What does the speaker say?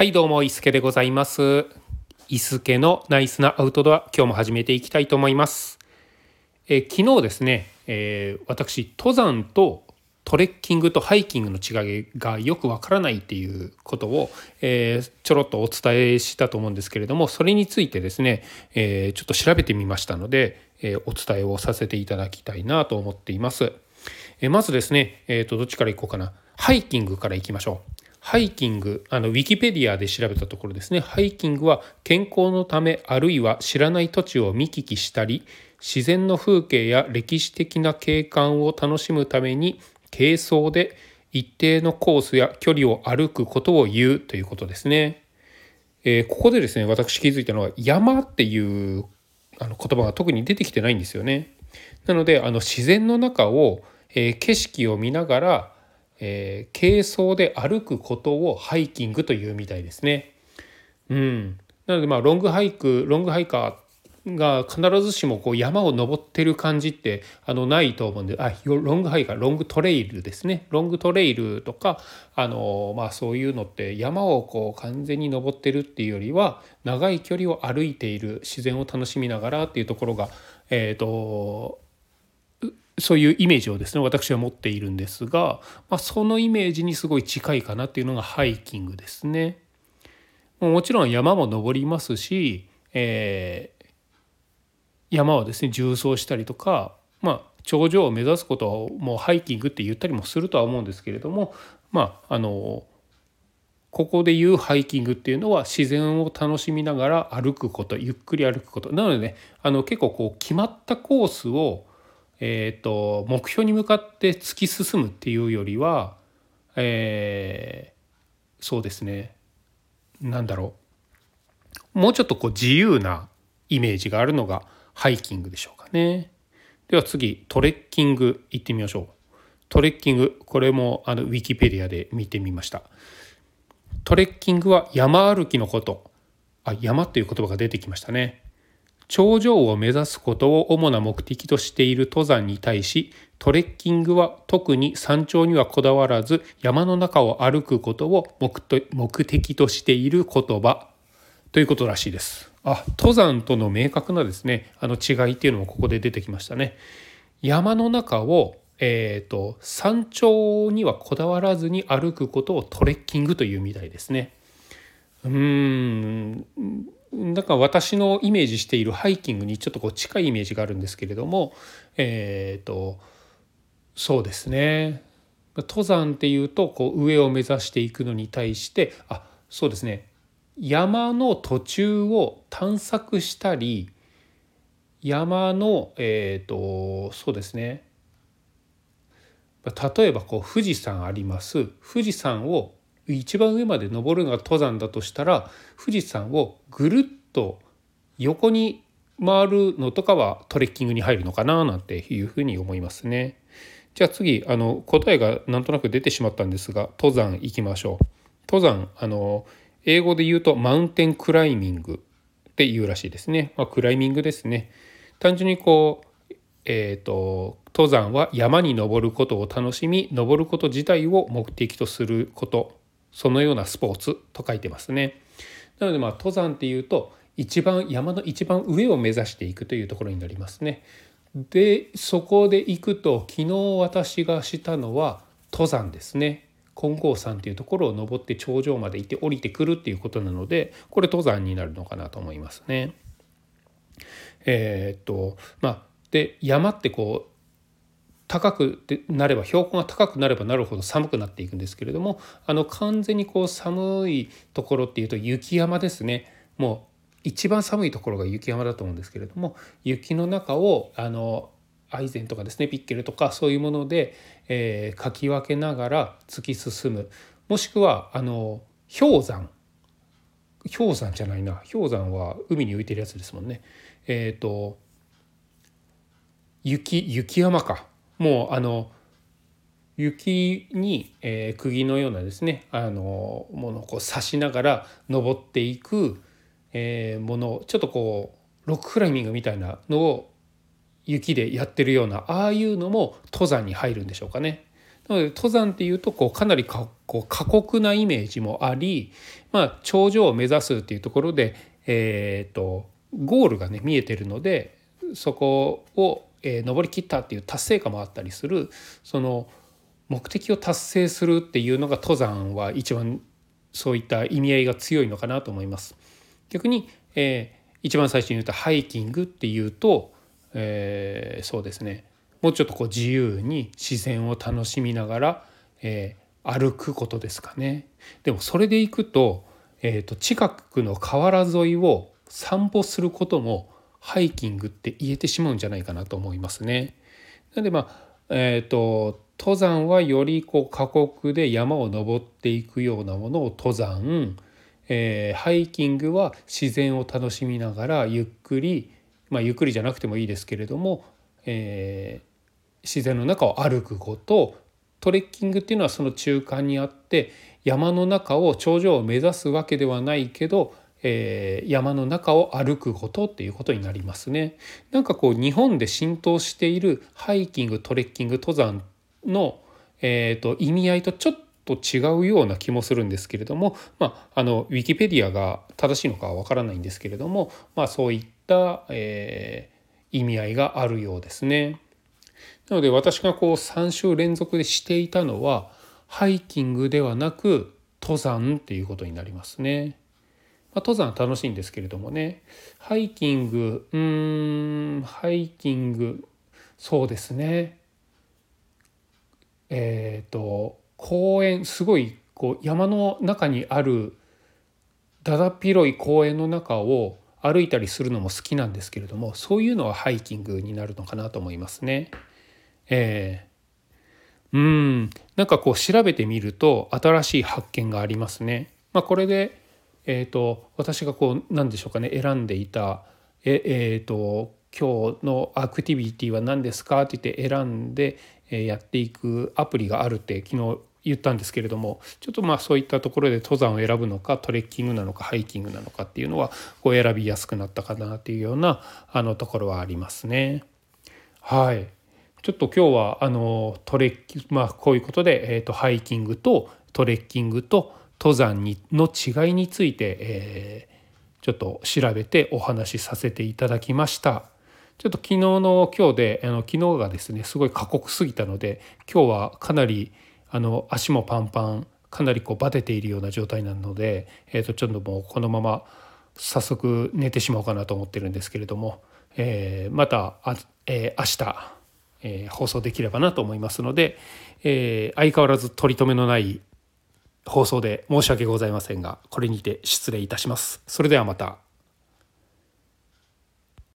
はいどうも、伊助でございます。伊助のナイスなアウトドア、今日も始めていきたいと思います。え昨日ですね、えー私、登山とトレッキングとハイキングの違いがよくわからないっていうことを、えーちょろっとお伝えしたと思うんですけれども、それについてですね、えーちょっと調べてみましたので、えーお伝えをさせていただきたいなと思っています。えまずですね、えーとどっちからいこうかな。ハイキングからいきましょう。ハイキング、あのウィキペディアで調べたところですね、ハイキングは健康のためあるいは知らない土地を見聞きしたり、自然の風景や歴史的な景観を楽しむために軽装で一定のコースや距離を歩くことを言うということですね。えーここでですね、私気づいたのは山っていうあの言葉が特に出てきてないんですよね。なのであの自然の中を、えー景色を見ながら、えー軽装で歩くことをハイキングというみたいですね。うん、なのでまあロングハイクロングハイカーが必ずしもこう山を登ってる感じってあのないと思うんであロングハイカーロングトレイルですねロングトレイルとかあの、まあ、そういうのって山をこう完全に登ってるっていうよりは長い距離を歩いている自然を楽しみながらっていうところがえっ、とそういうイメージをですね私は持っているんですが、まあ、そのイメージにすごい近いかなっていうのがハイキングですね。もちろん山も登りますし、えー山はですね縦走したりとか、まあ、頂上を目指すことをもうハイキングって言ったりもするとは思うんですけれどもまああのここで言うハイキングっていうのは自然を楽しみながら歩くことゆっくり歩くことなのでねあの結構こう決まったコースをえー、と目標に向かって突き進むっていうよりは、えーそうですねなんだろうもうちょっとこう自由なイメージがあるのがハイキングでしょうかね。では次トレッキング行ってみましょう。トレッキングこれもあのウィキペディアで見てみました。トレッキングは山歩きのこと。あ山っていう言葉が出てきましたね。頂上を目指すことを主な目的としている登山に対しトレッキングは特に山頂にはこだわらず山の中を歩くことを目と目的としている言葉ということらしいです。あ登山との明確なですねあの違いっていうのもここで出てきましたね。山の中をえー、と山頂にはこだわらずに歩くことをトレッキングというみたいですね。うーんだか私のイメージしているハイキングにちょっとこう近いイメージがあるんですけれどもえっ、とそうですね。登山っていうとこう上を目指していくのに対してあそうですね。山の途中を探索したり山のえっ、とそうですね。例えばこう富士山あります。富士山を一番上まで登るのが登山だとしたら富士山をぐるっと横に回るのとかはトレッキングに入るのかななんていうふうに思いますね。じゃあ次あの答えがなんとなく出てしまったんですが登山行きましょう。登山あの英語で言うとマウンテンクライミングっていうらしいですね。まあ、クライミングですね。単純にこうえー、と登山は山に登ることを楽しみ登ること自体を目的とすることそのようなスポーツと書いてますね。なのでまあ登山っていうと一番山の一番上を目指していくというところになりますね。でそこで行くと昨日私がしたのは登山ですね。金剛山っていうところを登って頂上まで行って降りてくるっていうことなのでこれ登山になるのかなと思いますね。えーっとまあで山ってこう高くなれば標高が高くなればなるほど寒くなっていくんですけれどもあの完全にこう寒いところっていうと雪山ですね。もう一番寒いところが雪山だと思うんですけれども雪の中をあのアイゼンとかですねピッケルとかそういうもので、えーかき分けながら突き進む。もしくはあの氷山。氷山じゃないな。氷山は海に浮いてるやつですもんね。えっ、と雪雪山か。もうあの雪に、えー釘のようなですねあのものをこう刺しながら登っていく、えーものちょっとこうロッククライミングみたいなのを雪でやってるようなああいうのも登山に入るんでしょうかね。なので登山っていうとこうかなりかこう過酷なイメージもあり、まあ、頂上を目指すっていうところで、えーと、ゴールがね見えてるのでそこを、えー、登りきったっていう達成感もあったりするその目的を達成するっていうのが登山は一番そういった意味合いが強いのかなと思います。逆に、えー、一番最初に言ったハイキングっていうと、えー、そうですねもうちょっとこう自由に自然を楽しみながら、えー、歩くことですかね。でもそれで行くと,、えーと、近くの河原沿いを散歩することもハイキングって言えてしまうんじゃないかなと思いますね。なのでまあえーと、登山はよりこう過酷で山を登っていくようなものを登山、えー、ハイキングは自然を楽しみながらゆっくりまあゆっくりじゃなくてもいいですけれども、えー、自然の中を歩くことトレッキングっていうのはその中間にあって山の中を頂上を目指すわけではないけど、えー、山の中を歩くことっていうことになりますね。なんかこう日本で浸透しているハイキングトレッキング登山の、えーと、意味合いとちょっと違うような気もするんですけれども、まあ、あのウィキペディアが正しいのかは分からないんですけれども、まあ、そういった、えー、意味合いがあるようですね。なので私がこう3週連続でしていたのはハイキングではなく登山っていうことになりますね。まあ、登山楽しいんですけれどもねハイキングうんハイキングそうですねえっ、ー、と公園すごいこう山の中にあるだだっ広い公園の中を歩いたりするのも好きなんですけれどもそういうのはハイキングになるのかなと思いますね。えー、うんなんかこう調べてみると新しい発見がありますね。まあ、これで、えーと、私がこう何でしょうかね選んでいたえ、えーと、今日のアクティビティは何ですか？って言って選んでやっていくアプリがあるって昨日言ったんですけれどもちょっとまあそういったところで登山を選ぶのかトレッキングなのかハイキングなのかっていうのはこう選びやすくなったかなっていうようなあのところはありますね。はいちょっと今日はあのトレッキまあこういうことで、えーと、ハイキングとトレッキングと登山にの違いについて、えー、ちょっと調べてお話しさせていただきました。ちょっと昨日の今日であの昨日がですねすごい過酷すぎたので今日はかなりあの足もパンパンかなりこうバテているような状態なので、えー、とちょっともうこのまま早速寝てしまおうかなと思ってるんですけれども、えー、またあ、えー、明日えー、放送できればなと思いますので、えー、相変わらず取り留めのない放送で申し訳ございませんがこれにて失礼いたします。それではまた。